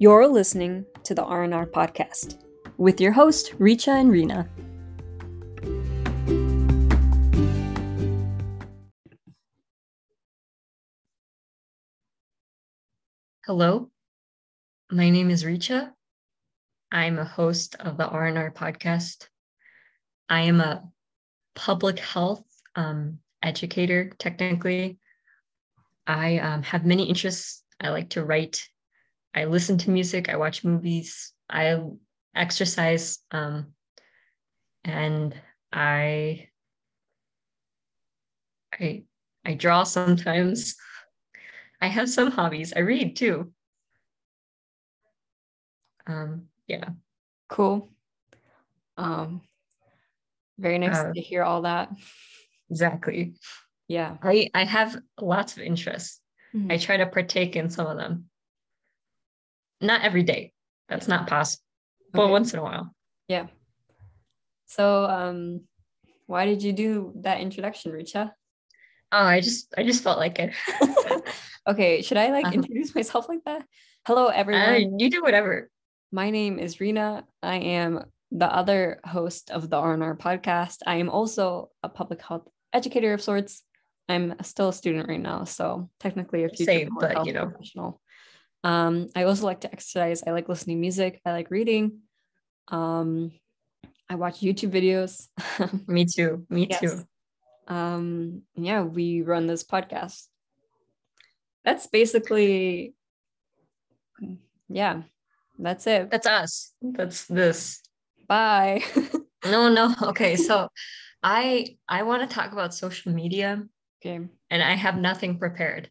You're listening to the R&R podcast with your host Reecha and Reena. Hello, my name is Reecha. I'm a host of the R&R podcast. I am a public health um, educator, technically. I um, have many interests. I like to write. I listen to music. I watch movies. I exercise. Um, and I, I, I draw sometimes. I have some hobbies. I read too. Um, yeah. Cool. Um, very nice uh, to hear all that. Exactly. Yeah. I, I have lots of interests. Mm-hmm. I try to partake in some of them. Not every day. That's not possible. Okay. But once in a while. Yeah. So um why did you do that introduction, Reecha? Oh, I just I just felt like it. okay, should I like uh-huh. introduce myself like that? Hello everyone. Uh, you do whatever. My name is Reena. I am the other host of the R&R podcast. I am also a public health educator of sorts. I'm still a student right now, so technically a future Same, but, you know. professional. Um, I also like to exercise. I like listening to music. I like reading. Um, I watch YouTube videos. Me too. Me yes. too. Um, yeah, we run this podcast. That's basically, yeah, that's it. That's us. That's this. Bye. no, no. Okay, so I I want to talk about social media. Okay. And I have nothing prepared.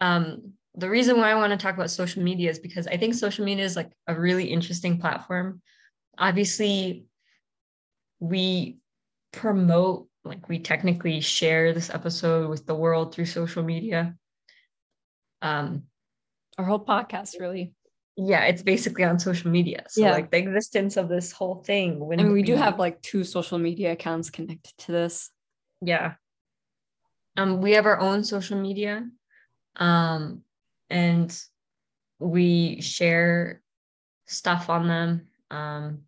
Um, the reason why I want to talk about social media is because I think social media is like a really interesting platform. Obviously, we promote, like we technically share this episode with the world through social media. Um, our whole podcast, really yeah it's basically on social media so yeah. like the existence of this whole thing when I mean, we do have like two social media accounts connected to this yeah um we have our own social media um and we share stuff on them um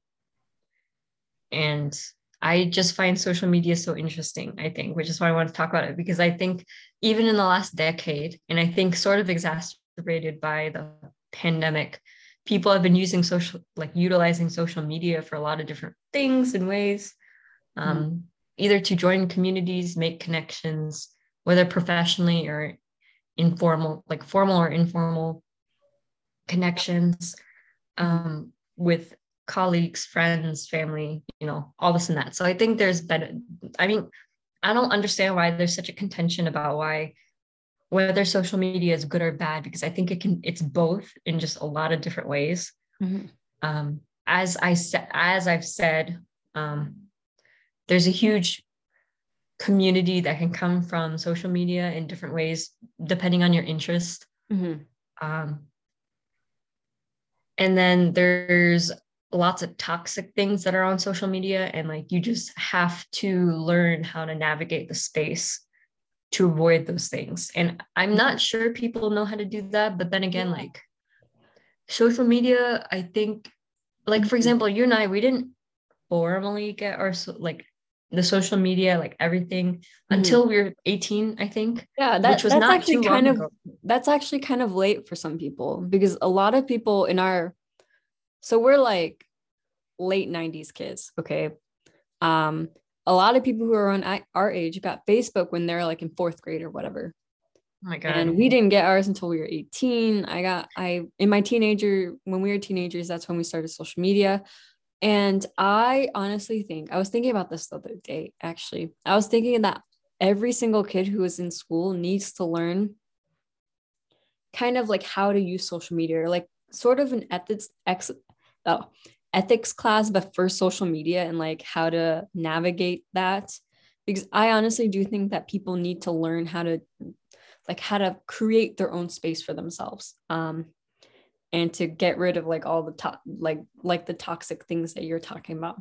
and I just find social media so interesting, I think, which is why I want to talk about it because I think even in the last decade, and I think sort of exacerbated by the pandemic people have been using social like utilizing social media for a lot of different things and ways um, mm. either to join communities make connections whether professionally or informal like formal or informal connections um, with colleagues friends family you know all this and that so i think there's been i mean i don't understand why there's such a contention about why whether social media is good or bad because i think it can it's both in just a lot of different ways mm-hmm. um, as i said as i've said um, there's a huge community that can come from social media in different ways depending on your interest mm-hmm. um, and then there's lots of toxic things that are on social media and like you just have to learn how to navigate the space to avoid those things. And I'm not sure people know how to do that. But then again, like social media, I think, like for mm-hmm. example, you and I, we didn't formally get our like the social media, like everything, mm-hmm. until we were 18, I think. Yeah, that, which was that's not actually kind of ago. that's actually kind of late for some people because a lot of people in our so we're like late 90s kids, okay. Um, a lot of people who are on our age got Facebook when they're like in fourth grade or whatever. Oh my god. And we didn't get ours until we were 18. I got I in my teenager when we were teenagers that's when we started social media. And I honestly think I was thinking about this the other day actually. I was thinking that every single kid who is in school needs to learn kind of like how to use social media or like sort of an ethics ex oh ethics class, but for social media and like how to navigate that. Because I honestly do think that people need to learn how to like how to create their own space for themselves. Um, and to get rid of like all the top like like the toxic things that you're talking about.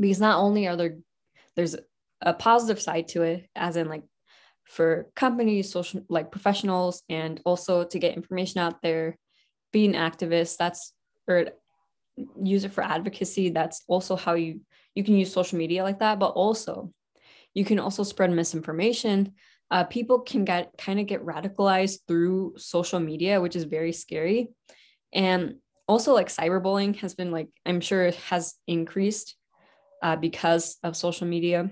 Because not only are there there's a positive side to it, as in like for companies, social like professionals, and also to get information out there be an activist that's or use it for advocacy that's also how you you can use social media like that. But also you can also spread misinformation. Uh, people can get kind of get radicalized through social media which is very scary and also like cyberbullying has been like i'm sure has increased uh, because of social media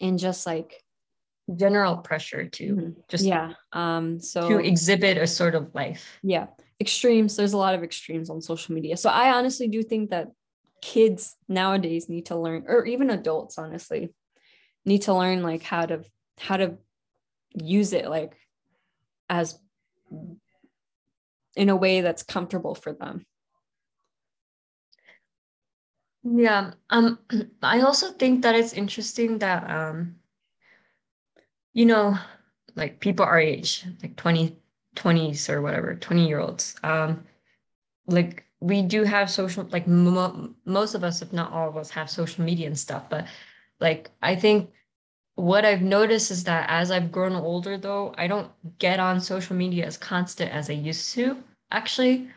and just like general pressure to mm-hmm. just yeah um so to exhibit a sort of life yeah extremes there's a lot of extremes on social media so i honestly do think that kids nowadays need to learn or even adults honestly need to learn like how to how to use it like as in a way that's comfortable for them yeah um i also think that it's interesting that um you know, like people our age, like 20, 20s or whatever, 20 year olds, um, like we do have social, like mo- most of us, if not all of us, have social media and stuff. But like, I think what I've noticed is that as I've grown older, though, I don't get on social media as constant as I used to, actually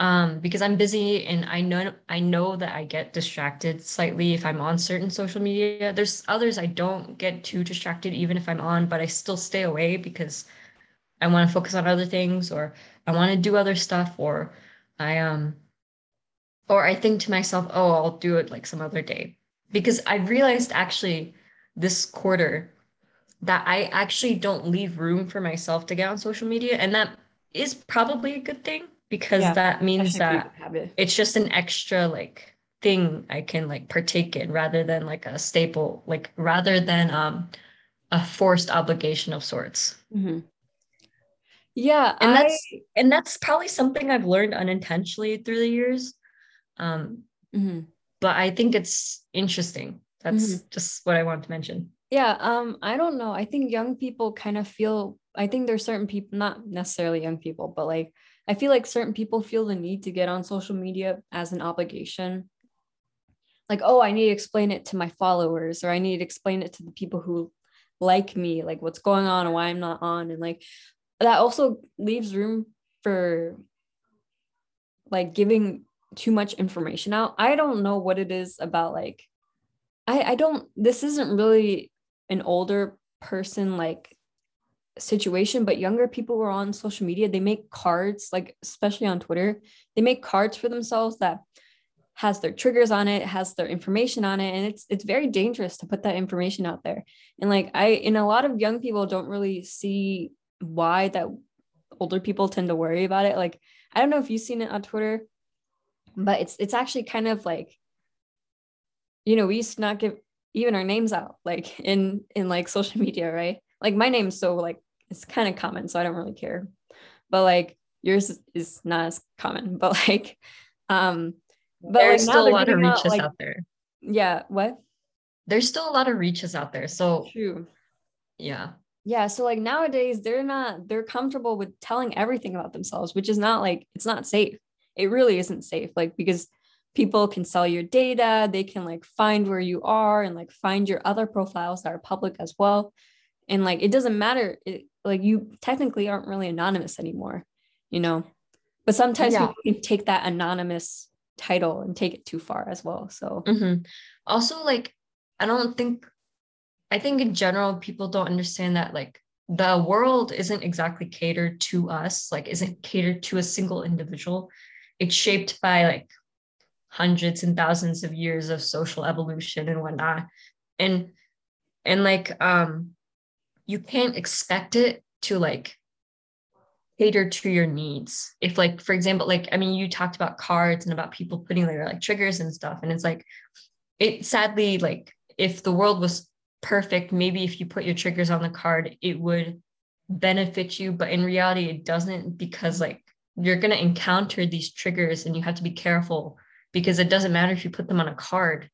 um, because I'm busy and I know I know that I get distracted slightly if I'm on certain social media. There's others I don't get too distracted even if I'm on, but I still stay away because I want to focus on other things or I want to do other stuff or I um or I think to myself, oh, I'll do it like some other day. Because I realized actually this quarter that I actually don't leave room for myself to get on social media and that is probably a good thing because yeah, that means that it's just an extra like thing I can like partake in rather than like a staple, like rather than um a forced obligation of sorts. Mm-hmm. Yeah, and I... that's and that's probably something I've learned unintentionally through the years. Um, mm-hmm. but I think it's interesting. That's mm-hmm. just what I wanted to mention. Yeah, um, I don't know. I think young people kind of feel. I think there's certain people, not necessarily young people, but like I feel like certain people feel the need to get on social media as an obligation. Like, oh, I need to explain it to my followers, or I need to explain it to the people who like me, like what's going on and why I'm not on. And like that also leaves room for like giving too much information out. I don't know what it is about like I I don't this isn't really an older person like situation but younger people are on social media they make cards like especially on twitter they make cards for themselves that has their triggers on it has their information on it and it's it's very dangerous to put that information out there. And like i and a lot of young people don't really see why that older people tend to worry about it. Like i don't know if you've seen it on twitter but it's it's actually kind of like you know we used to not give even our names out like in in like social media right like my name's so like it's kind of common, so I don't really care. But like yours is not as common. But like, um, but there's like, still a lot of reaches out, like, out there. Yeah. What? There's still a lot of reaches out there. So true. Yeah. Yeah. So like nowadays they're not they're comfortable with telling everything about themselves, which is not like it's not safe. It really isn't safe. Like because people can sell your data, they can like find where you are and like find your other profiles that are public as well and like it doesn't matter it, like you technically aren't really anonymous anymore you know but sometimes yeah. people can take that anonymous title and take it too far as well so mm-hmm. also like i don't think i think in general people don't understand that like the world isn't exactly catered to us like isn't catered to a single individual it's shaped by like hundreds and thousands of years of social evolution and whatnot and and like um you can't expect it to like cater to your needs. If like, for example, like, I mean, you talked about cards and about people putting their like triggers and stuff. And it's like, it sadly, like if the world was perfect, maybe if you put your triggers on the card, it would benefit you. But in reality, it doesn't because like you're going to encounter these triggers and you have to be careful because it doesn't matter if you put them on a card.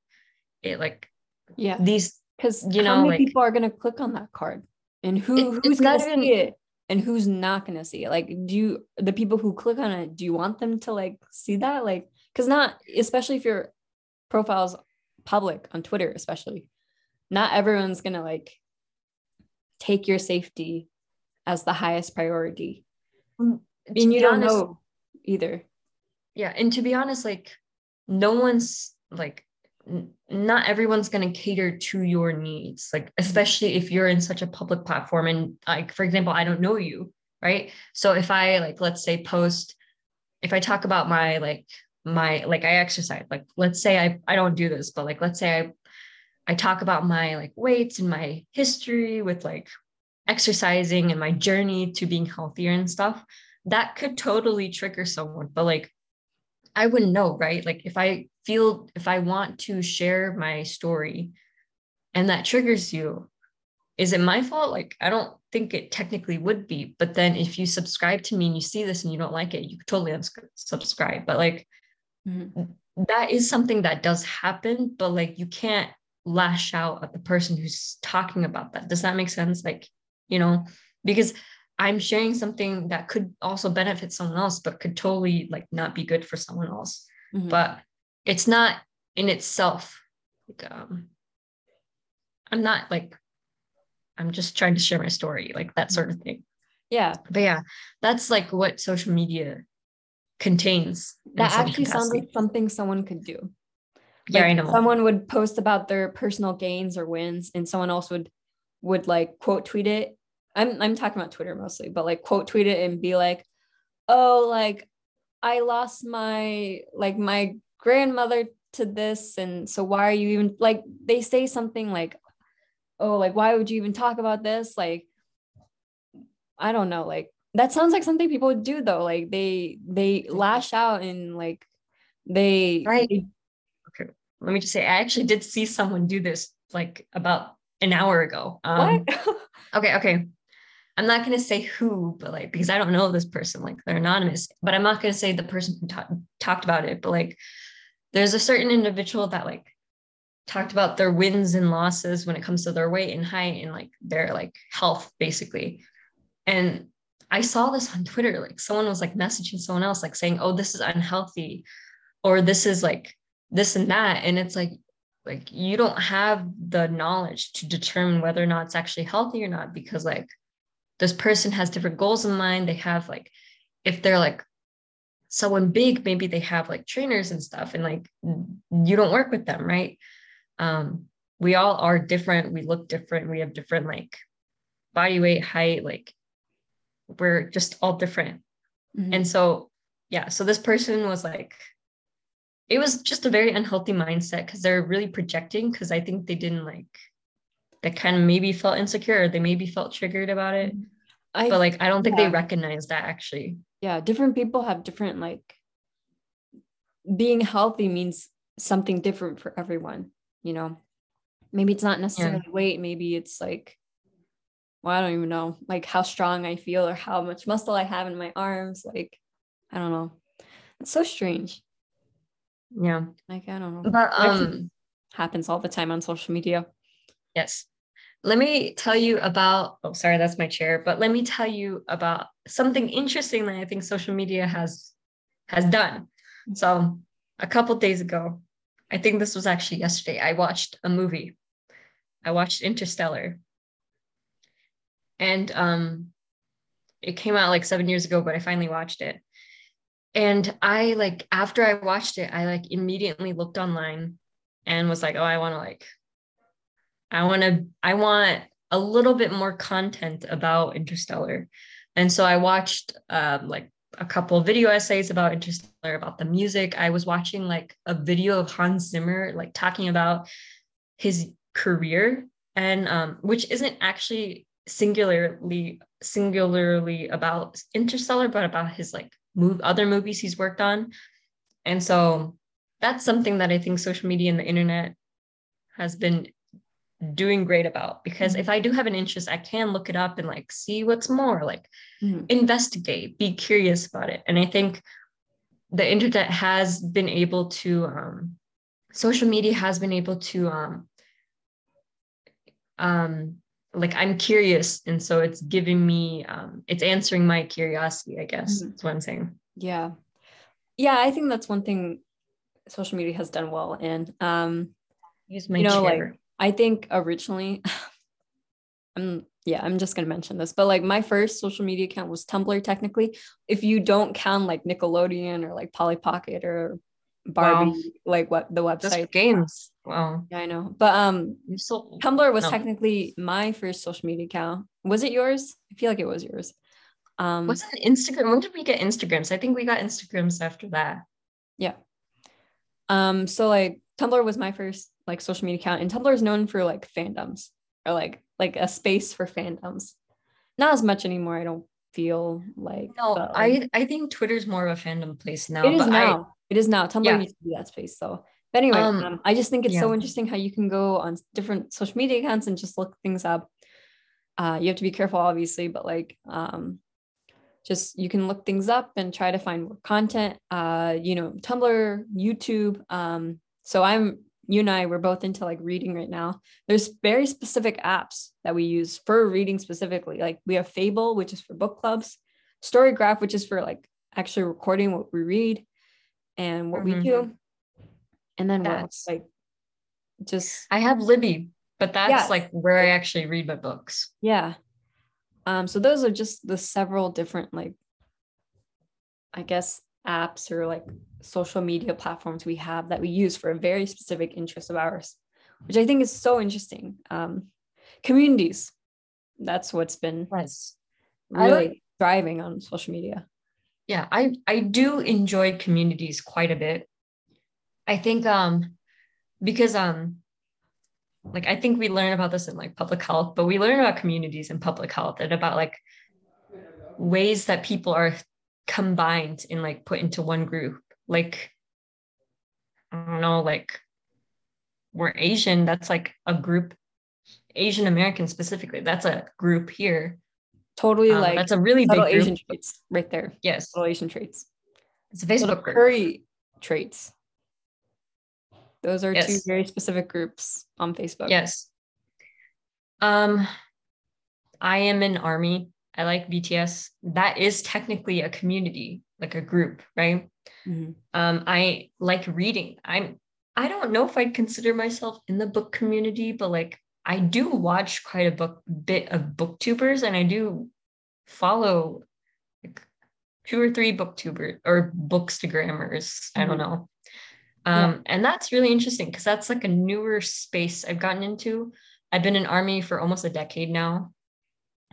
It like, yeah, these, because you know, how many like, people are going to click on that card? and who it, who's gonna even, see it and who's not gonna see it like do you the people who click on it do you want them to like see that like because not especially if your profile's public on twitter especially not everyone's gonna like take your safety as the highest priority mm, and you don't honest, know either. Yeah, and to be honest, like no one's like n- not everyone's going to cater to your needs like especially if you're in such a public platform and like for example i don't know you right? So if i like let's say post if i talk about my like my like i exercise like let's say i i don't do this but like let's say i i talk about my like weights and my history with like exercising and my journey to being healthier and stuff that could totally trigger someone but like i wouldn't know right? Like if i feel if i want to share my story and that triggers you is it my fault? Like i don't think it technically would be but then if you subscribe to me and you see this and you don't like it you could totally unsubscribe but like mm-hmm. that is something that does happen but like you can't lash out at the person who's talking about that. Does that make sense? Like you know because i'm sharing something that could also benefit someone else but could totally like not be good for someone else. Mm-hmm. but it's not in itself like um i'm not like i'm just trying to share my story like that sort of thing. Yeah. But yeah that's like what social media contains that actually capacity. sounds like something someone could do. Yeah like i know. someone would post about their personal gains or wins and someone else would would like quote tweet it i'm i'm talking about twitter mostly but like quote tweet it and be like oh like i lost my like my grandmother to this and so why are you even like they say something like oh like why would you even talk about this? Like i don't know like that sounds like something people would do though. Like they they lash out and like they right. they, okay let me just say i actually did see someone do this like about an hour ago. Um what? okay okay i'm not going to say who but like because i don't know this person like they're anonymous but i'm not going to say the person who ta- talked about it but like there's a certain individual that like talked about their wins and losses when it comes to their weight and height and like their like health basically. And i saw this on twitter like someone was like messaging someone else like saying oh this is unhealthy or this is like this and that and it's like like you don't have the knowledge to determine whether or not it's actually healthy or not because like this person has different goals in mind. They have like if they're like someone big maybe they have like trainers and stuff and like you don't work with them right? Um we all are different. We look different. We have different like body weight height like we're just all different. Mm-hmm. and so yeah so this person was like it was just a very unhealthy mindset because they're really projecting because i think they didn't like they kind of maybe felt insecure they maybe felt triggered about it mm-hmm. I, but like i don't think yeah. they recognize that actually. Yeah different people have different like being healthy means something different for everyone you know? Maybe it's not necessarily yeah. weight maybe it's like well i don't even know like how strong i feel or how much muscle i have in my arms like i don't know. It's so strange. Yeah. Like i don't know. But um happens all the time on social media yes. Let me tell you about oh sorry that's my chair but let me tell you about something interesting that i think social media has has done. So a couple days ago i think this was actually yesterday i watched a movie. I watched interstellar. And um it came out like seven years ago but i finally watched it. And i like after i watched it i like immediately looked online and was like oh i want to like I want to I want a little bit more content about Interstellar. And so I watched um, like a couple video essays about Interstellar, about the music. I was watching like a video of Hans Zimmer, like talking about his career, and um, which isn't actually singularly singularly about Interstellar, but about his like move other movies he's worked on. And so that's something that I think social media and the internet has been doing great about because mm-hmm. if I do have an interest, I can look it up and like see what's more, like mm-hmm. investigate, be curious about it. And I think the internet has been able to, um, social media has been able to, um, um, like I'm curious, and so it's giving me, um, it's answering my curiosity. I guess mm-hmm. that's what I'm saying. Yeah, yeah, I think that's one thing social media has done well. And um, use my you know, chair. like I think originally, I'm yeah, I'm just gonna mention this, but like my first social media account was Tumblr. Technically, if you don't count like Nickelodeon or like Polly Pocket or Barbie, wow. like what the website Just games. Wow. Yeah, I know. But um, so, Tumblr was no. technically my first social media account. Was it yours? I feel like it was yours. Um, was it Instagram? When did we get Instagrams? I think we got Instagrams after that. Yeah. Um. So like Tumblr was my first like social media account, and Tumblr is known for like fandoms or like like a space for fandoms. Not as much anymore. I don't feel like. No, but, like, I I think Twitter's more of a fandom place now. It is now. I, it is now. Tumblr yeah. used to be that space. So, but anyway, um, um, I just think it's yeah. so interesting how you can go on different social media accounts and just look things up. Uh, you have to be careful, obviously, but like, um, just you can look things up and try to find more content. Uh, you know, Tumblr, YouTube. Um, so I'm you and I we're both into like reading right now. There's very specific apps that we use for reading specifically. Like we have Fable, which is for book clubs, Storygraph, which is for like actually recording what we read and what mm-hmm. we do. And then that's like just I have Libby, but that's yeah. like where I actually read my books. Yeah. Um, so those are just the several different like I guess apps or like social media platforms we have that we use for a very specific interest of ours, which I think is so interesting. Um, communities, that's what's been yes. really like, thriving on social media. Yeah, I I do enjoy communities quite a bit. I think um because um like I think we learn about this in like public health, but we learn about communities in public health and about like ways that people are combined and like put into one group. Like, I don't know, like we're Asian, that's like a group, Asian American specifically, that's a group here. Totally um, like that's a really big Asian group. traits right there. Yes. Subtle Asian traits. It's a Facebook group. Curry traits. Those are yes. two very specific groups on Facebook. Yes. Um I am an army I like BTS. That is technically a community, like a group, right? Mm-hmm. Um, I like reading. I'm I don't know if I'd consider myself in the book community, but like I do watch quite a book bit of booktubers and I do follow like two or three booktubers or bookstagrammers. Mm-hmm. I don't mm-hmm. know. Um, yeah. and that's really interesting because that's like a newer space I've gotten into. I've been in army for almost a decade now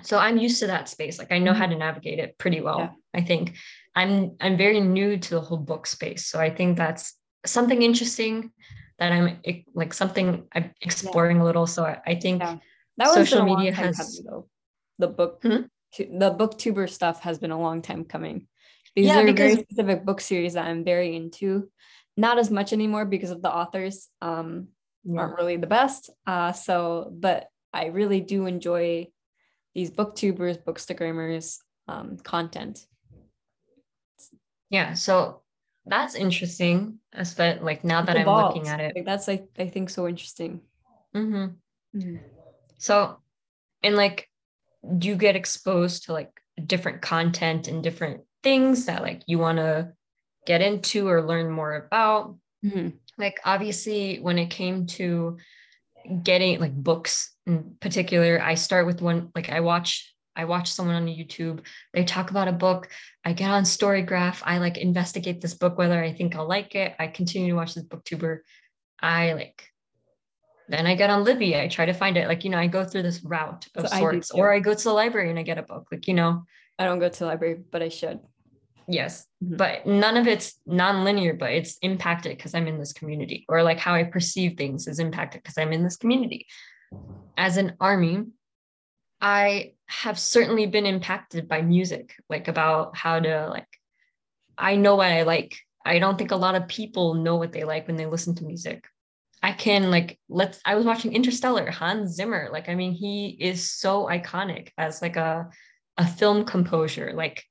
so i'm used to that space like i know how mm-hmm. to navigate it pretty well yeah. i think i'm i'm very new to the whole book space so i think that's something interesting that i'm like something i'm exploring yeah. a little so i, I think yeah. that was social media has coming, the book hmm? the booktuber stuff has been a long time coming these yeah, are because, very specific book series that i'm very into not as much anymore because of the authors um aren't really the best uh so but i really do enjoy these booktubers, bookstagrammers um, content. Yeah, so that's interesting. Especially like now that I'm looking at it, like that's I, I think so interesting. Mm-hmm. Mm-hmm. So, and like, do you get exposed to like different content and different things that like you want to get into or learn more about? Mm-hmm. Like, obviously, when it came to getting like books in particular i start with one like i watch i watch someone on youtube they talk about a book i get on storygraph i like investigate this book whether i think i'll like it i continue to watch this booktuber i like then i get on libby i try to find it like you know i go through this route of so sorts I or i go to the library and i get a book like you know. I don't go to the library but i should. Yes mm-hmm. but none of it's non-linear but it's impacted because i'm in this community or like how i perceive things is impacted because i'm in this community as an army i have certainly been impacted by music like about how to like i know what i like. I don't think a lot of people know what they like when they listen to music. I can like let's i was watching interstellar hans zimmer. Like i mean he is so iconic as like a a film composer. Like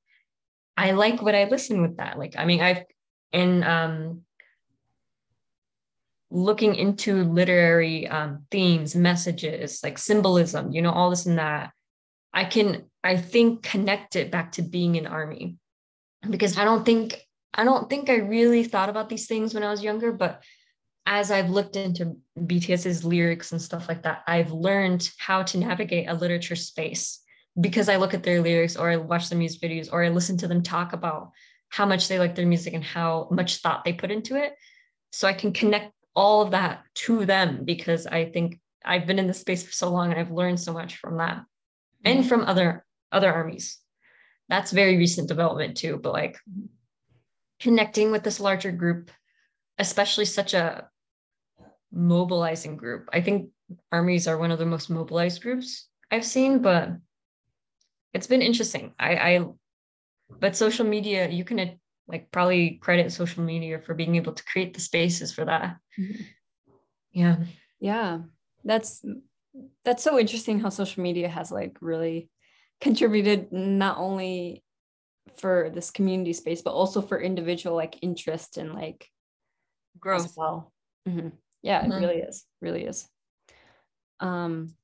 I like what I listen with that. Like, I mean, I've in um, looking into literary um, themes, messages, like symbolism, you know, all this and that. I can, I think, connect it back to being an army, because I don't think, I don't think I really thought about these things when I was younger, but as I've looked into BTS's lyrics and stuff like that, I've learned how to navigate a literature space because I look at their lyrics or I watch the music videos or I listen to them talk about how much they like their music and how much thought they put into it. So I can connect all of that to them because I think I've been in this space for so long and I've learned so much from that mm-hmm. and from other other armies. That's very recent development too, but like connecting with this larger group, especially such a mobilizing group. I think armies are one of the most mobilized groups I've seen, but it's been interesting. I, I but social media, you can like probably credit social media for being able to create the spaces for that. Mm-hmm. Yeah. Yeah. That's that's so interesting how social media has like really contributed not only for this community space but also for individual like interest and like growth as well mm-hmm. yeah mm-hmm. it really is really is um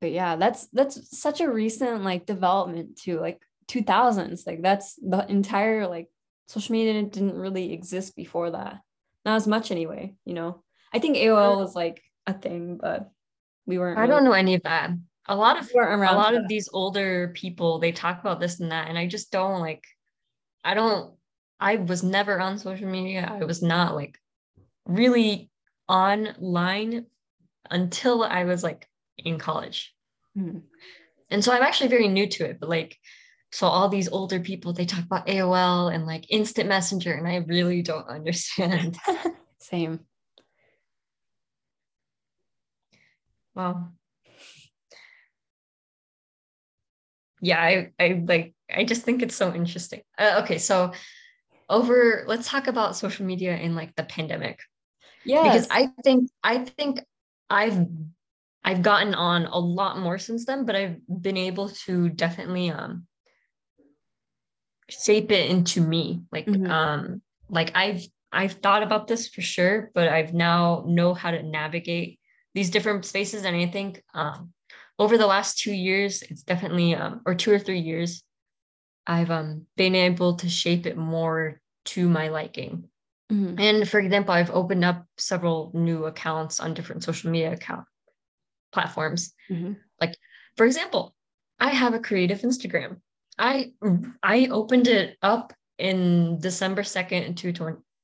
but yeah that's that's such a recent like development too like 2000s like that's the entire like social media didn't really exist before that. Not as much anyway you know? I think aol was like a thing but we weren't i really- don't know any of that. A lot of a lot of these older people they talk about this and that and i just don't like i don't i was never on social media. I was not like really online until i was like in college. Mm-hmm. and so i'm actually very new to it but like so all these older people they talk about aol and like instant messenger and i really don't understand. Same. Wow yeah i i like i just think it's so interesting. Uh, okay so over let's talk about social media in like the pandemic. Yeah because i think i think i've i've gotten on a lot more since then but i've been able to definitely um shape it into me like mm-hmm. um like i've i've thought about this for sure but i've now know how to navigate these different spaces and i think um over the last two years, it's definitely um, or two or three years, I've um been able to shape it more to my liking. Mm-hmm. And for example, I've opened up several new accounts on different social media account platforms. Mm-hmm. Like, for example, I have a creative Instagram. I I opened it up in December 2nd,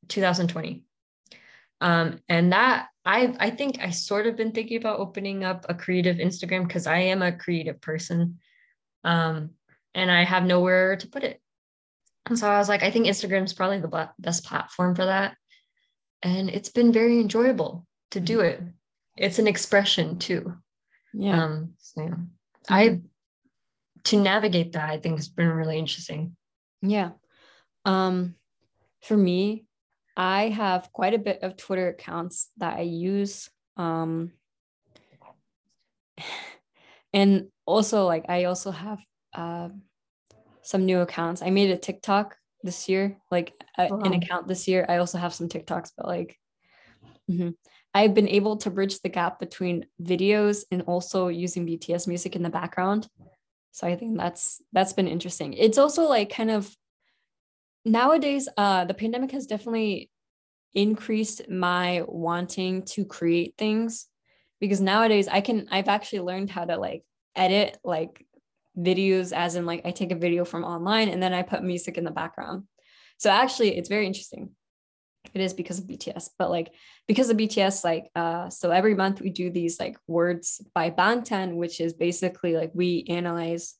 2020. Um, and that I I think I sort of been thinking about opening up a creative Instagram because I am a creative person. Um, and I have nowhere to put it. And so I was like, I think Instagram is probably the best platform for that. And it's been very enjoyable to do it. It's an expression too. Yeah. Um, so yeah. I to navigate that, I think has been really interesting. Yeah. Um, for me, I have quite a bit of Twitter accounts that I use. Um, and also, like, I also have uh, some new accounts. I made a TikTok this year, like a, wow. an account this year. I also have some TikToks, but like, mm-hmm. I've been able to bridge the gap between videos and also using BTS music in the background. So I think that's that's been interesting. It's also like kind of nowadays uh the pandemic has definitely increased my wanting to create things because nowadays I can I've actually learned how to like edit like videos as in like I take a video from online and then I put music in the background. So actually it's very interesting. It is because of BTS, but like because of BTS, like uh so every month we do these like words by Bangtan, which is basically like we analyze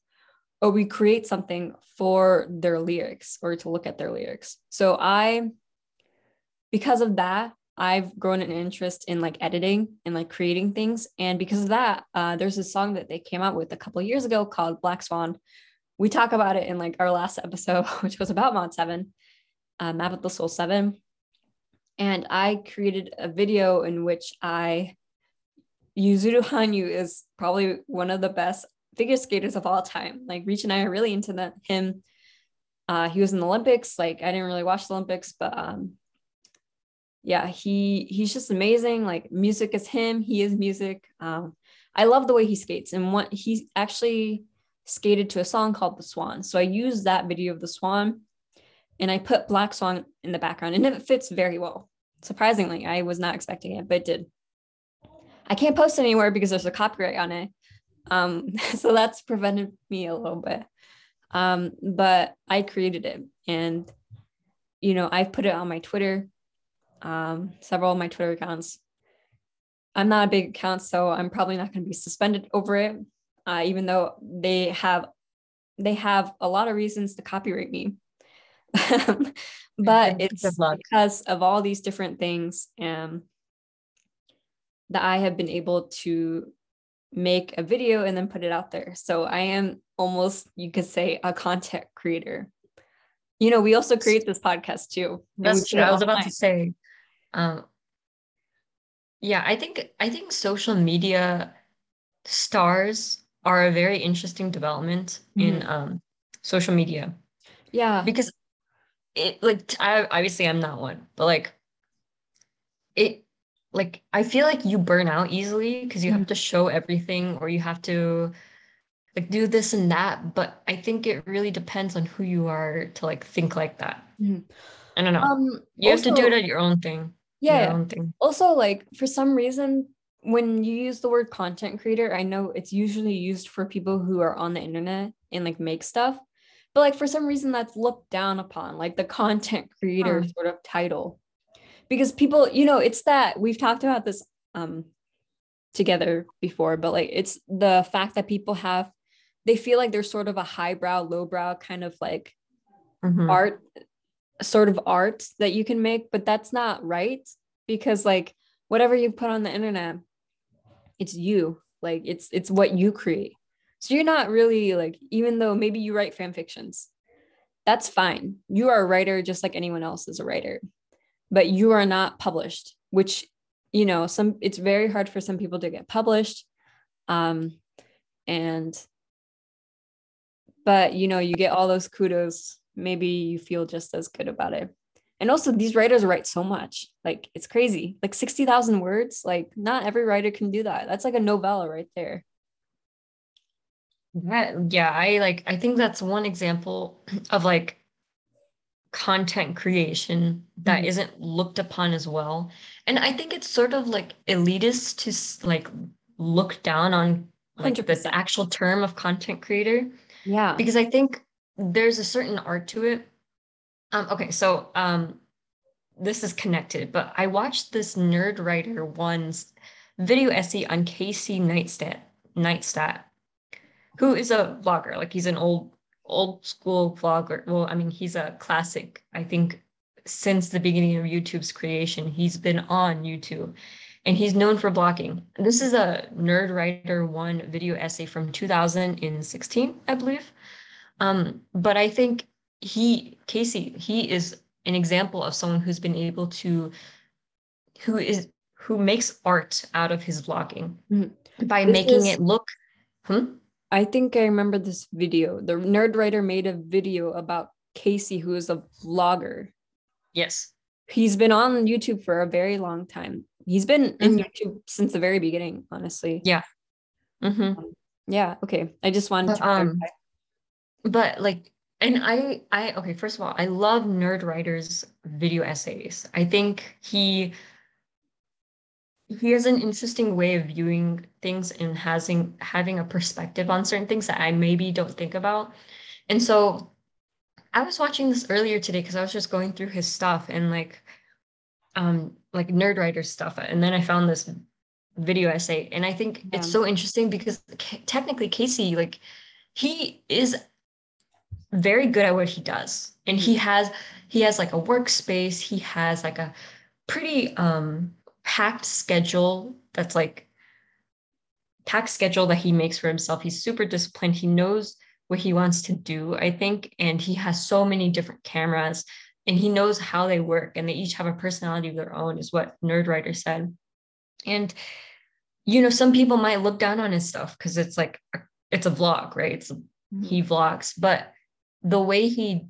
or we create something for their lyrics or to look at their lyrics. So I, because of that, I've grown an interest in like editing and like creating things. And because of that, uh, there's a song that they came out with a couple years ago called Black Swan. We talk about it in like our last episode, which was about MOTS 7, uh, Map of the Soul 7. And I created a video in which I Yuzuru Hanyu is probably one of the best figure skaters of all time. Like Reach and I are really into him. Uh, he was in the Olympics. Like I didn't really watch the Olympics, but um, yeah, he he's just amazing. Like music is him. He is music. Um, I love the way he skates, and what he actually skated to a song called The Swan. So I used that video of the Swan, and I put Black Swan in the background, and it fits very well. surprisingly i was not expecting it but it did. I can't post anywhere because there's a copyright on it. Um so that's prevented me a little bit. Um but i created it and you know i've put it on my twitter um several of my twitter accounts. I'm not a big account so i'm probably not going to be suspended over it uh, even though they have they have a lot of reasons to copyright me but it's because of all these different things um, that I have been able to make a video and then put it out there. So I am almost, you could say, a content creator. You know, we also create this podcast too. That's true. I was about to say, um, yeah, I think I think social media stars are a very interesting development mm-hmm. in um, social media. Yeah, because it like I obviously I'm not one, but like it like I feel like you burn out easily because you have to show everything or you have to like do this and that. But I think it really depends on who you are to like think like that. Mm-hmm. I don't know. Um, you also, have to do it at your own thing. Yeah. Own thing. Also, like for some reason, when you use the word content creator, I know it's usually used for people who are on the internet and like make stuff but like for some reason that's looked down upon like the content creator sort of title. Because people you know it's that we've talked about this um together before but like it's the fact that people have they feel like there's sort of a highbrow lowbrow kind of like mm-hmm. art sort of art that you can make but that's not right because like whatever you put on the internet it's you. Like it's it's what you create so you're not really like, even though maybe you write fan fictions, that's fine. You are a writer just like anyone else is a writer, but you are not published, which, you know, some it's very hard for some people to get published. Um, and but you know, you get all those kudos, maybe you feel just as good about it. And also these writers write so much. Like it's crazy. Like 60,000 words, like not every writer can do that. That's like a novella right there. That, yeah, I like I think that's one example of like content creation that mm-hmm. not looked upon as well. And I think it's sort of like elitist to like look down on like 100%. the actual term of content creator. Yeah. Because I think there's a certain art to it. Um, okay, so um this is connected, but I watched this Nerdwriter one's video essay on Casey Neistat Neistat who is a vlogger. Like he's an old old school vlogger. Well, I mean, he's a classic. I think since the beginning of YouTube's creation, he's been on YouTube and he's known for blogging. This is a Nerdwriter One video essay from 2016, I believe. Um, but I think he, Casey, he is an example of someone who's been able to, who is, who makes art out of his vlogging mm-hmm. by this making is, it look, hmm? I think I remember this video. The Nerdwriter made a video about Casey, who is a vlogger. Yes. He's been on YouTube for a very long time. He's been mm-hmm. in YouTube since the very beginning, honestly. Yeah. Mm-hmm. Um, yeah. Okay. I just wanted but, to. Um, but like, and I, I okay. First of all, I love Nerdwriter's video essays. I think he he has an interesting way of viewing things and having having a perspective on certain things that I maybe don't think about. And so I was watching this earlier today because I was just going through his stuff and like um like Nerdwriter stuff and then I found this video essay and I think yeah. it's so interesting because technically Casey like he is very good at what he does and he has he has like a workspace he has like a pretty um packed schedule that's like packed schedule that he makes for himself. He's super disciplined. He knows what he wants to do, I think, and he has so many different cameras and he knows how they work and they each have a personality of their own is what Nerdwriter said. And you know, some people might look down on his stuff because it's like it's a vlog, right? It's mm-hmm. he vlogs, but the way he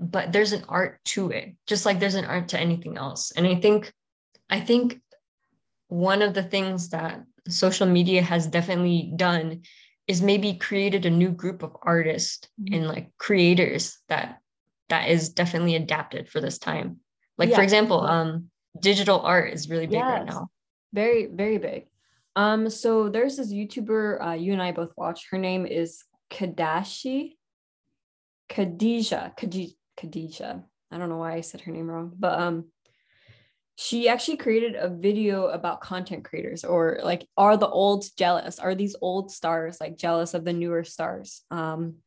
but there's an art to it, just like there's an art to anything else. And I think I think one of the things that social media has definitely done is maybe created a new group of artists mm-hmm. and like creators that that is definitely adapted for this time. Like yeah. for example, um digital art is really big yes. right now. Very, very big. Um, so there's this YouTuber uh, you and I both watch. Her name is Kadashi. Khadija. Khadija. I don't know why I said her name wrong, but um she actually created a video about content creators or like are the old jealous are these old stars like jealous of the newer stars? Um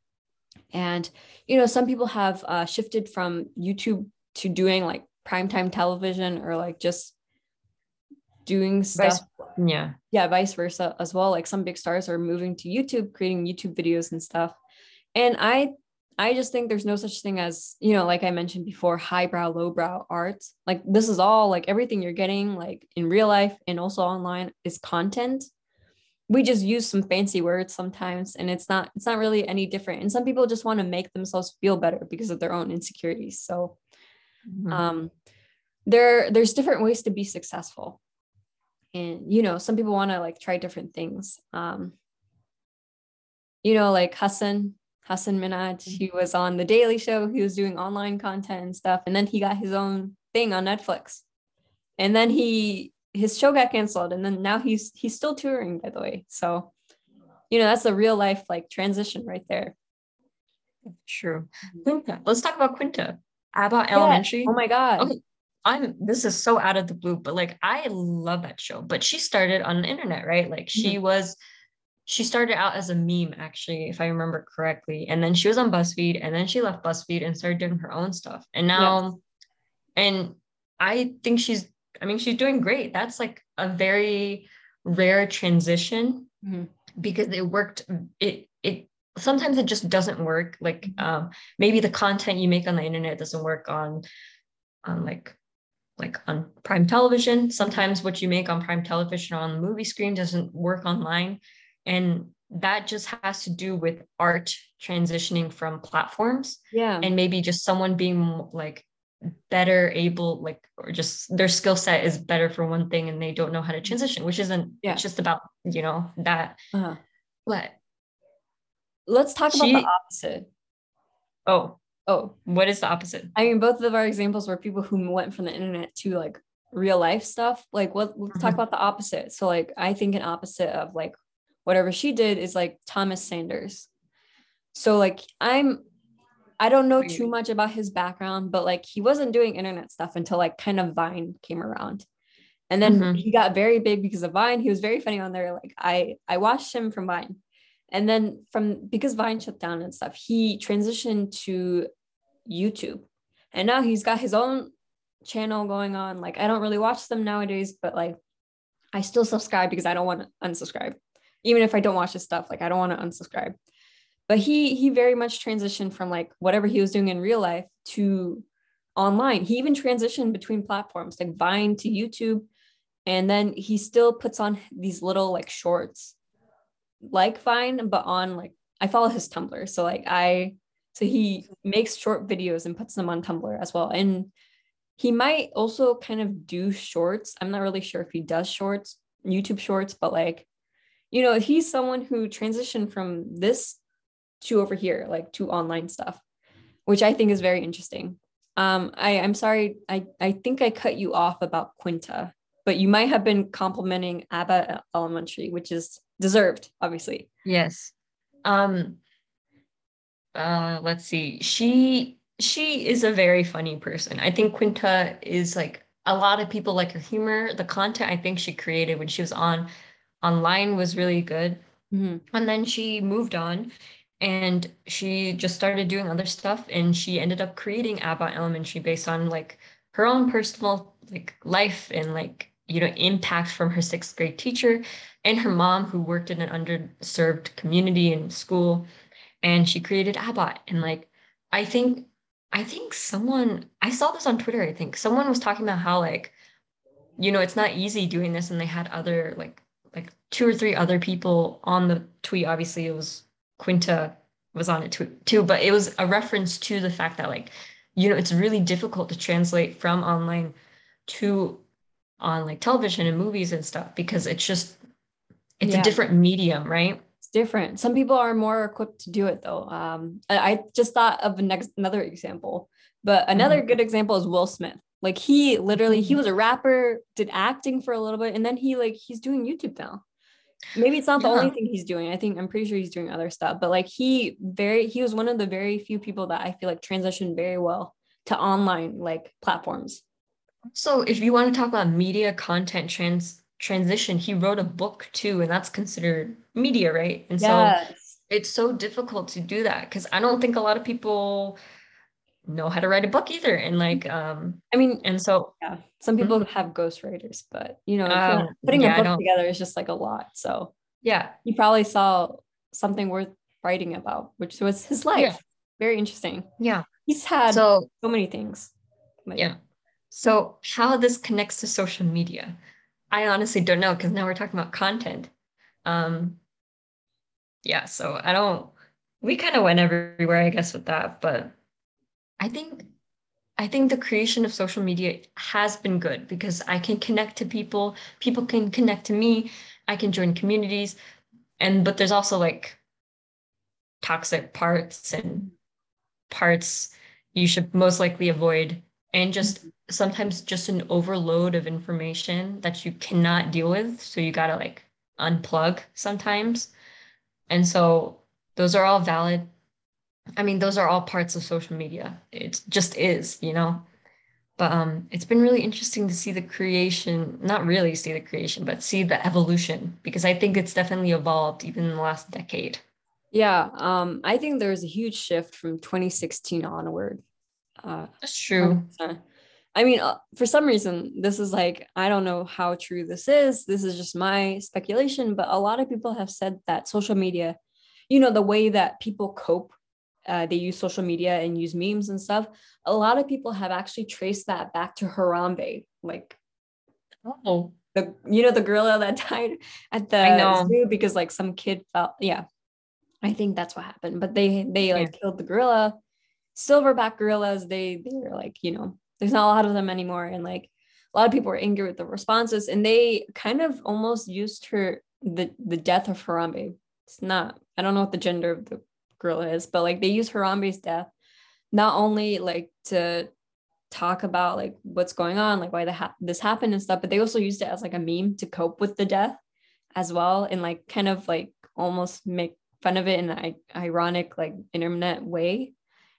and you know some people have uh, shifted from youtube to doing like primetime television or like just doing stuff. Vice, yeah. Yeah vice versa as well. Like some big stars are moving to youtube creating youtube videos and stuff. And i I just think there's no such thing as, you know, like I mentioned before, highbrow, lowbrow art. Like this is all like everything you're getting like in real life and also online is content. We just use some fancy words sometimes and it's not it's not really any different. And some people just want to make themselves feel better because of their own insecurities. So mm-hmm. um there there's different ways to be successful. And you know, some people want to like try different things. Um you know, like Hasan Hasan Minhaj. Mm-hmm. He was on The Daily Show. He was doing online content and stuff. And then he got his own thing on Netflix. And then he his show got canceled. And then now he's he's still touring, by the way. So, you know, that's a real life like transition right there. True. Quinta. Let's talk about Quinta. Abbott yeah. Elementary. Oh my God. Okay. I'm this is so out of the blue, but like I love that show. But she started on the internet, right? Like she mm-hmm. was she started out as a meme actually if i remember correctly and then she was on buzzfeed and then she left buzzfeed and started doing her own stuff and now yes. and i think she's i mean she's doing great that's like a very rare transition mm-hmm. because it worked it it sometimes it just doesn't work like mm-hmm. um maybe the content you make on the internet doesn't work on on like like on prime television sometimes what you make on prime television or on the movie screen doesn't work online and that just has to do with art transitioning from platforms yeah. and maybe just someone being like better able like or just their skill set is better for one thing and they don't know how to transition which isn't yeah. just about you know that. Uh-huh. but let's talk she, about the opposite. Oh. Oh. What is the opposite? I mean both of our examples were people who went from the internet to like real life stuff. Like what let's mm-hmm. talk about the opposite. So like i think an opposite of like whatever she did is like Thomas Sanders. So like I'm I don't know too much about his background, but like he wasn't doing internet stuff until like kind of Vine came around. And then mm-hmm. he got very big because of Vine. He was very funny on there. Like I I watched him from Vine. And then from because Vine shut down and stuff, he transitioned to YouTube. And now he's got his own channel going on. Like I don't really watch them nowadays, but like I still subscribe because I don't want to unsubscribe even if I don't watch his stuff, like I don't want to unsubscribe. But he he very much transitioned from like whatever he was doing in real life to online. He even transitioned between platforms like Vine to YouTube. And then he still puts on these little like shorts like Vine, but on like I follow his Tumblr. So like I so he makes short videos and puts them on Tumblr as well. And he might also kind of do shorts. I'm not really sure if he does shorts, YouTube shorts, but like you know, he's someone who transitioned from this to over here, like to online stuff, which I think is very interesting. Um, I, I'm sorry, I, I think I cut you off about Quinta, but you might have been complimenting Abbott Elementary, which is deserved, obviously. Yes. Um, uh, let's see. She she is a very funny person. I think Quinta is like a lot of people like her humor. The content I think she created when she was on online was really good. Mm-hmm. And then she moved on and she just started doing other stuff and she ended up creating Abbott Elementary based on like her own personal like life and like you know impact from her sixth grade teacher and her mom who worked in an underserved community in school and she created Abbott and like I think I think someone I saw this on Twitter I think someone was talking about how like you know it's not easy doing this and they had other like two or three other people on the tweet. Obviously, it was Quinta was on it too, but it was a reference to the fact that like, you know, it's really difficult to translate from online to on like television and movies and stuff because it's just it's yeah. a different medium, right? It's different. Some people are more equipped to do it though. Um, I just thought of next another example, but another mm-hmm. good example is Will Smith. Like he literally, he was a rapper, did acting for a little bit, and then he like he's doing YouTube now. Maybe it's not the yeah. only thing he's doing. I think I'm pretty sure he's doing other stuff, but like he very he was one of the very few people that I feel like transitioned very well to online like platforms. So if you want to talk about media content trans transition, he wrote a book too, and that's considered media, right? And yes. so it's so difficult to do that because I don't think a lot of people know how to write a book either. And like, um, I mean, and so yeah, some people mm-hmm. have ghostwriters, but you know, um, putting yeah, a book together is just like a lot. So yeah, he probably saw something worth writing about, which was his life. Yeah. Very interesting. Yeah, he's had so, so many things. But, yeah. So how this connects to social media, I honestly don't know because now we're talking about content. Um, yeah, so I don't, we kind of went everywhere, I guess, with that. But I think, I think the creation of social media has been good because I can connect to people, people can connect to me, I can join communities. And, but there's also like toxic parts and parts you should most likely avoid. And just mm-hmm. sometimes just an overload of information that you cannot deal with. So you got to like unplug sometimes and so those are all valid. I mean, those are all parts of social media. It just is, you know. But um, it's been really interesting to see the creation, not really see the creation, but see the evolution because I think it's definitely evolved even in the last decade. Yeah, um, I think there's a huge shift from 2016 onward. Uh, That's true. I mean, uh, for some reason, this is like, I don't know how true this is. This is just my speculation, but a lot of people have said that social media, you know, the way that people cope, uh, they use social media and use memes and stuff. A lot of people have actually traced that back to Harambe, like, oh, the you know the gorilla that died at the zoo because like some kid felt, yeah, I think that's what happened. But they they like yeah. killed the gorilla, silverback gorillas. They they were like you know there's not a lot of them anymore and like a lot of people were angry with the responses and they kind of almost used her the the death of Harambe. It's not I don't know what the gender of the girl is, but like they use Harambe's death not only like to talk about like what's going on, like why the ha- this happened and stuff, but they also used it as like a meme to cope with the death as well and like kind of like almost make fun of it in an ironic like internet way.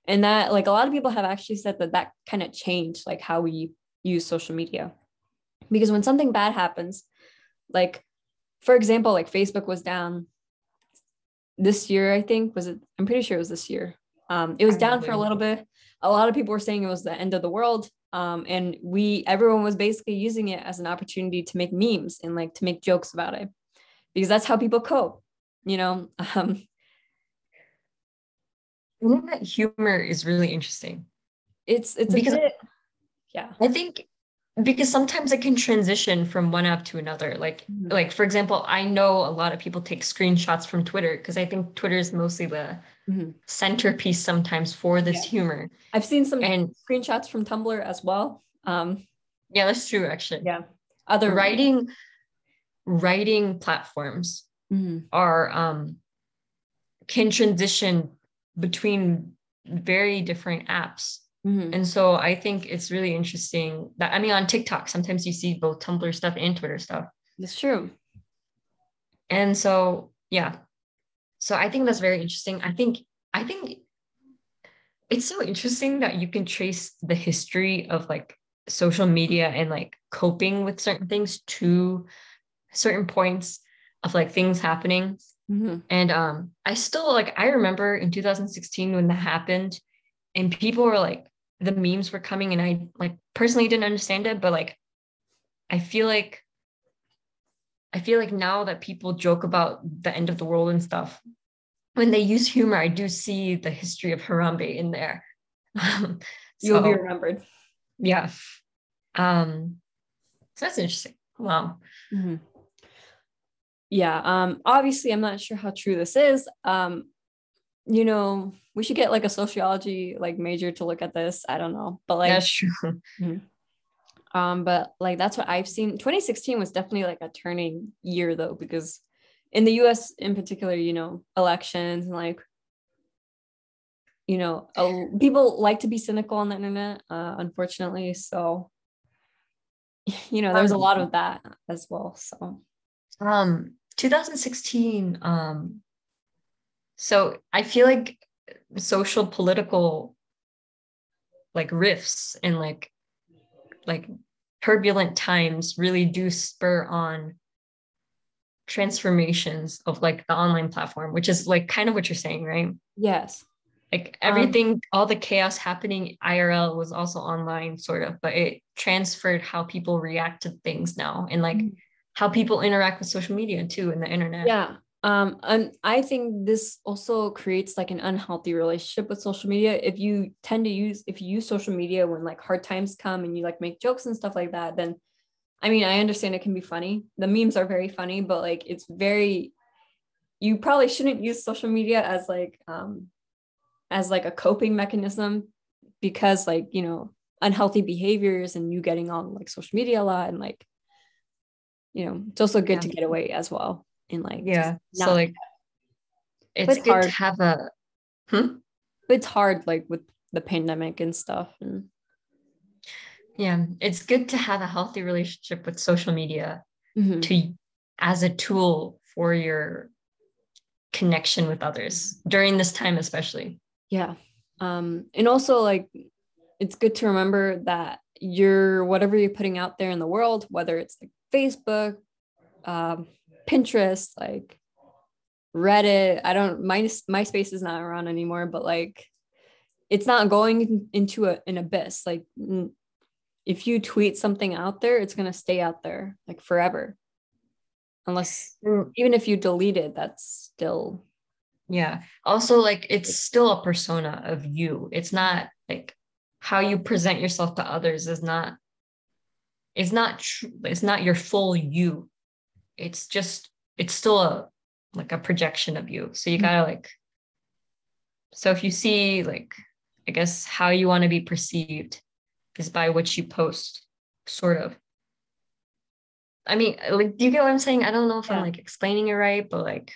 And that like a lot of people have actually said that that kind of changed like how we use social media. Because when something bad happens like for example like facebook was down this year i think was it i'm pretty sure it was this year. Um, it was down for a little bit. A lot of people were saying it was the end of the world. Um, and we everyone was basically using it as an opportunity to make memes and like to make jokes about it because that's how people cope you know? Um, that humor is really interesting. It's it's because bit, yeah. I think because sometimes it can transition from one app to another. Like mm-hmm. like for example, I know a lot of people take screenshots from Twitter because I think Twitter is mostly the mm-hmm. centerpiece sometimes for this yeah. humor. I've seen some and screenshots from Tumblr as well. Um, yeah, that's true actually. Yeah. Other writing writing platforms mm-hmm. are um can transition between very different apps. Mm-hmm. And so I think it's really interesting that I mean on TikTok sometimes you see both Tumblr stuff and Twitter stuff. That's true. And so yeah. So I think that's very interesting. I think I think it's so interesting that you can trace the history of like social media and like coping with certain things to certain points of like things happening Mm-hmm. And um, I still like I remember in 2016 when that happened, and people were like the memes were coming, and I like personally didn't understand it, but like I feel like I feel like now that people joke about the end of the world and stuff, when they use humor, I do see the history of Harambe in there. so, You'll be remembered. Yeah. Um, so that's interesting. Wow. Mm-hmm yeah um obviously i'm not sure how true this is um you know we should get like a sociology like major to look at this i don't know but like that's true mm-hmm. um but like that's what i've seen 2016 was definitely like a turning year though because in the us in particular you know elections and like you know, uh, people like to be cynical on the internet, uh, unfortunately. So, you know, there's a lot of that as well. So, um, 2016, um, so I feel like social political like rifts and like like turbulent times really do spur on transformations of like the online platform which is like kind of what you're saying right? Yes. Like um, everything um, all the chaos happening irl was also online sort of but it transferred how people react to things now and like mm-hmm. how people interact with social media too and the internet. Yeah um and i think this also creates like an unhealthy relationship with social media. If you tend to use if you use social media when like hard times come and you like make jokes and stuff like that then i mean i understand it can be funny. The memes are very funny but like it's very you probably shouldn't use social media as like um as like a coping mechanism because like you know unhealthy behaviors and you getting on like social media a lot and like you know it's also good yeah. to get away as well and like yeah so like it's, it's good hard. to have a hmm? it's hard like with the pandemic and stuff and yeah it's good to have a healthy relationship with social media mm-hmm. to as a tool for your connection with others during this time especially yeah um and also like it's good to remember that you're whatever you're putting out there in the world whether it's like facebook um Pinterest, like Reddit. I don't my MySpace is not around anymore, but like it's not going into a, an abyss. Like if you tweet something out there, it's gonna stay out there like forever. Unless even if you delete it, that's still yeah. Also, like it's still a persona of you. It's not like how you present yourself to others is not it's not true. It's not your full you it's just it's still a like a projection of you so you mm-hmm. gotta like so if you see like i guess how you want to be perceived is by what you post sort of i mean like do you get what i'm saying i don't know if yeah. i'm like explaining it right but like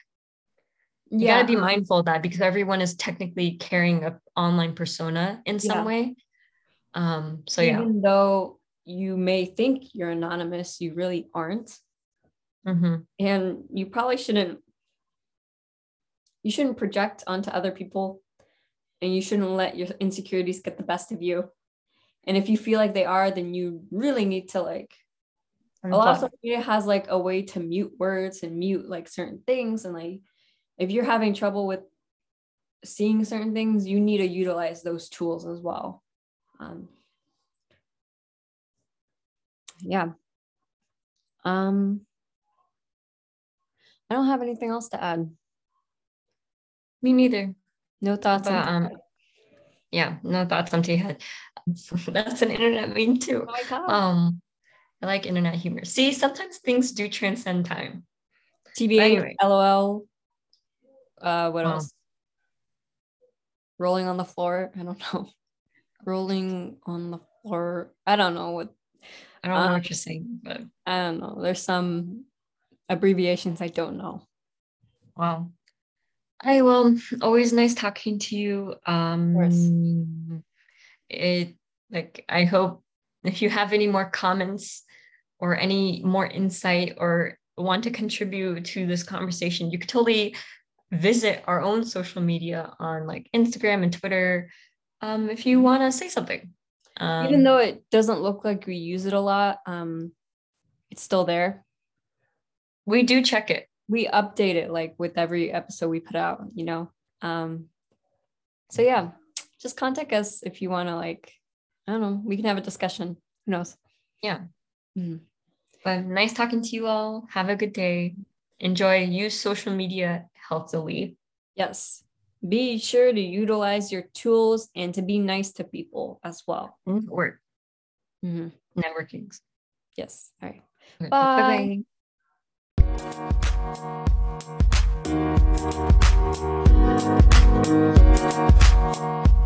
you yeah. gotta be mindful of that because everyone is technically carrying a online persona in some yeah. way um so even yeah even though you may think you're anonymous you really aren't Mm-hmm. And you probably shouldn't you shouldn't project onto other people and you shouldn't let your insecurities get the best of you. And if you feel like they are, then you really need to like a lot of social media has like a way to mute words and mute like certain things. And like if you're having trouble with seeing certain things, you need to utilize those tools as well. Um, yeah. Um, I don't have anything else to add. Me neither. No thoughts. But, um, yeah, no thoughts on head. That's an internet meme too. Oh my god. Um, I like internet humor. See, sometimes things do transcend time. TBA, anyway. LOL. Uh, what else? Rolling on the floor. I don't know. Rolling on the floor. I don't know what. I don't know what um, you're saying, but I don't know. There's some abbreviations I don't know. Wow. Hi, well, always nice talking to you. Um it like I hope if you have any more comments or any more insight or want to contribute to this conversation, you could totally visit our own social media on like Instagram and Twitter um, if you want to say something. Um, Even though it doesn't look like we use it a lot, um, it's still there we do check it. We update it like with every episode we put out you know? Um so yeah just contact us if you want to like i don't know we can have a discussion. Who knows? Yeah. Mm-hmm. but nice talking to you all. Have a good day. Enjoy. Use social media healthily. Yes. Be sure to utilize your tools and to be nice to people as well. Work. Mm-hmm. networkings. Yes. All right. Bye, bye. Thank you.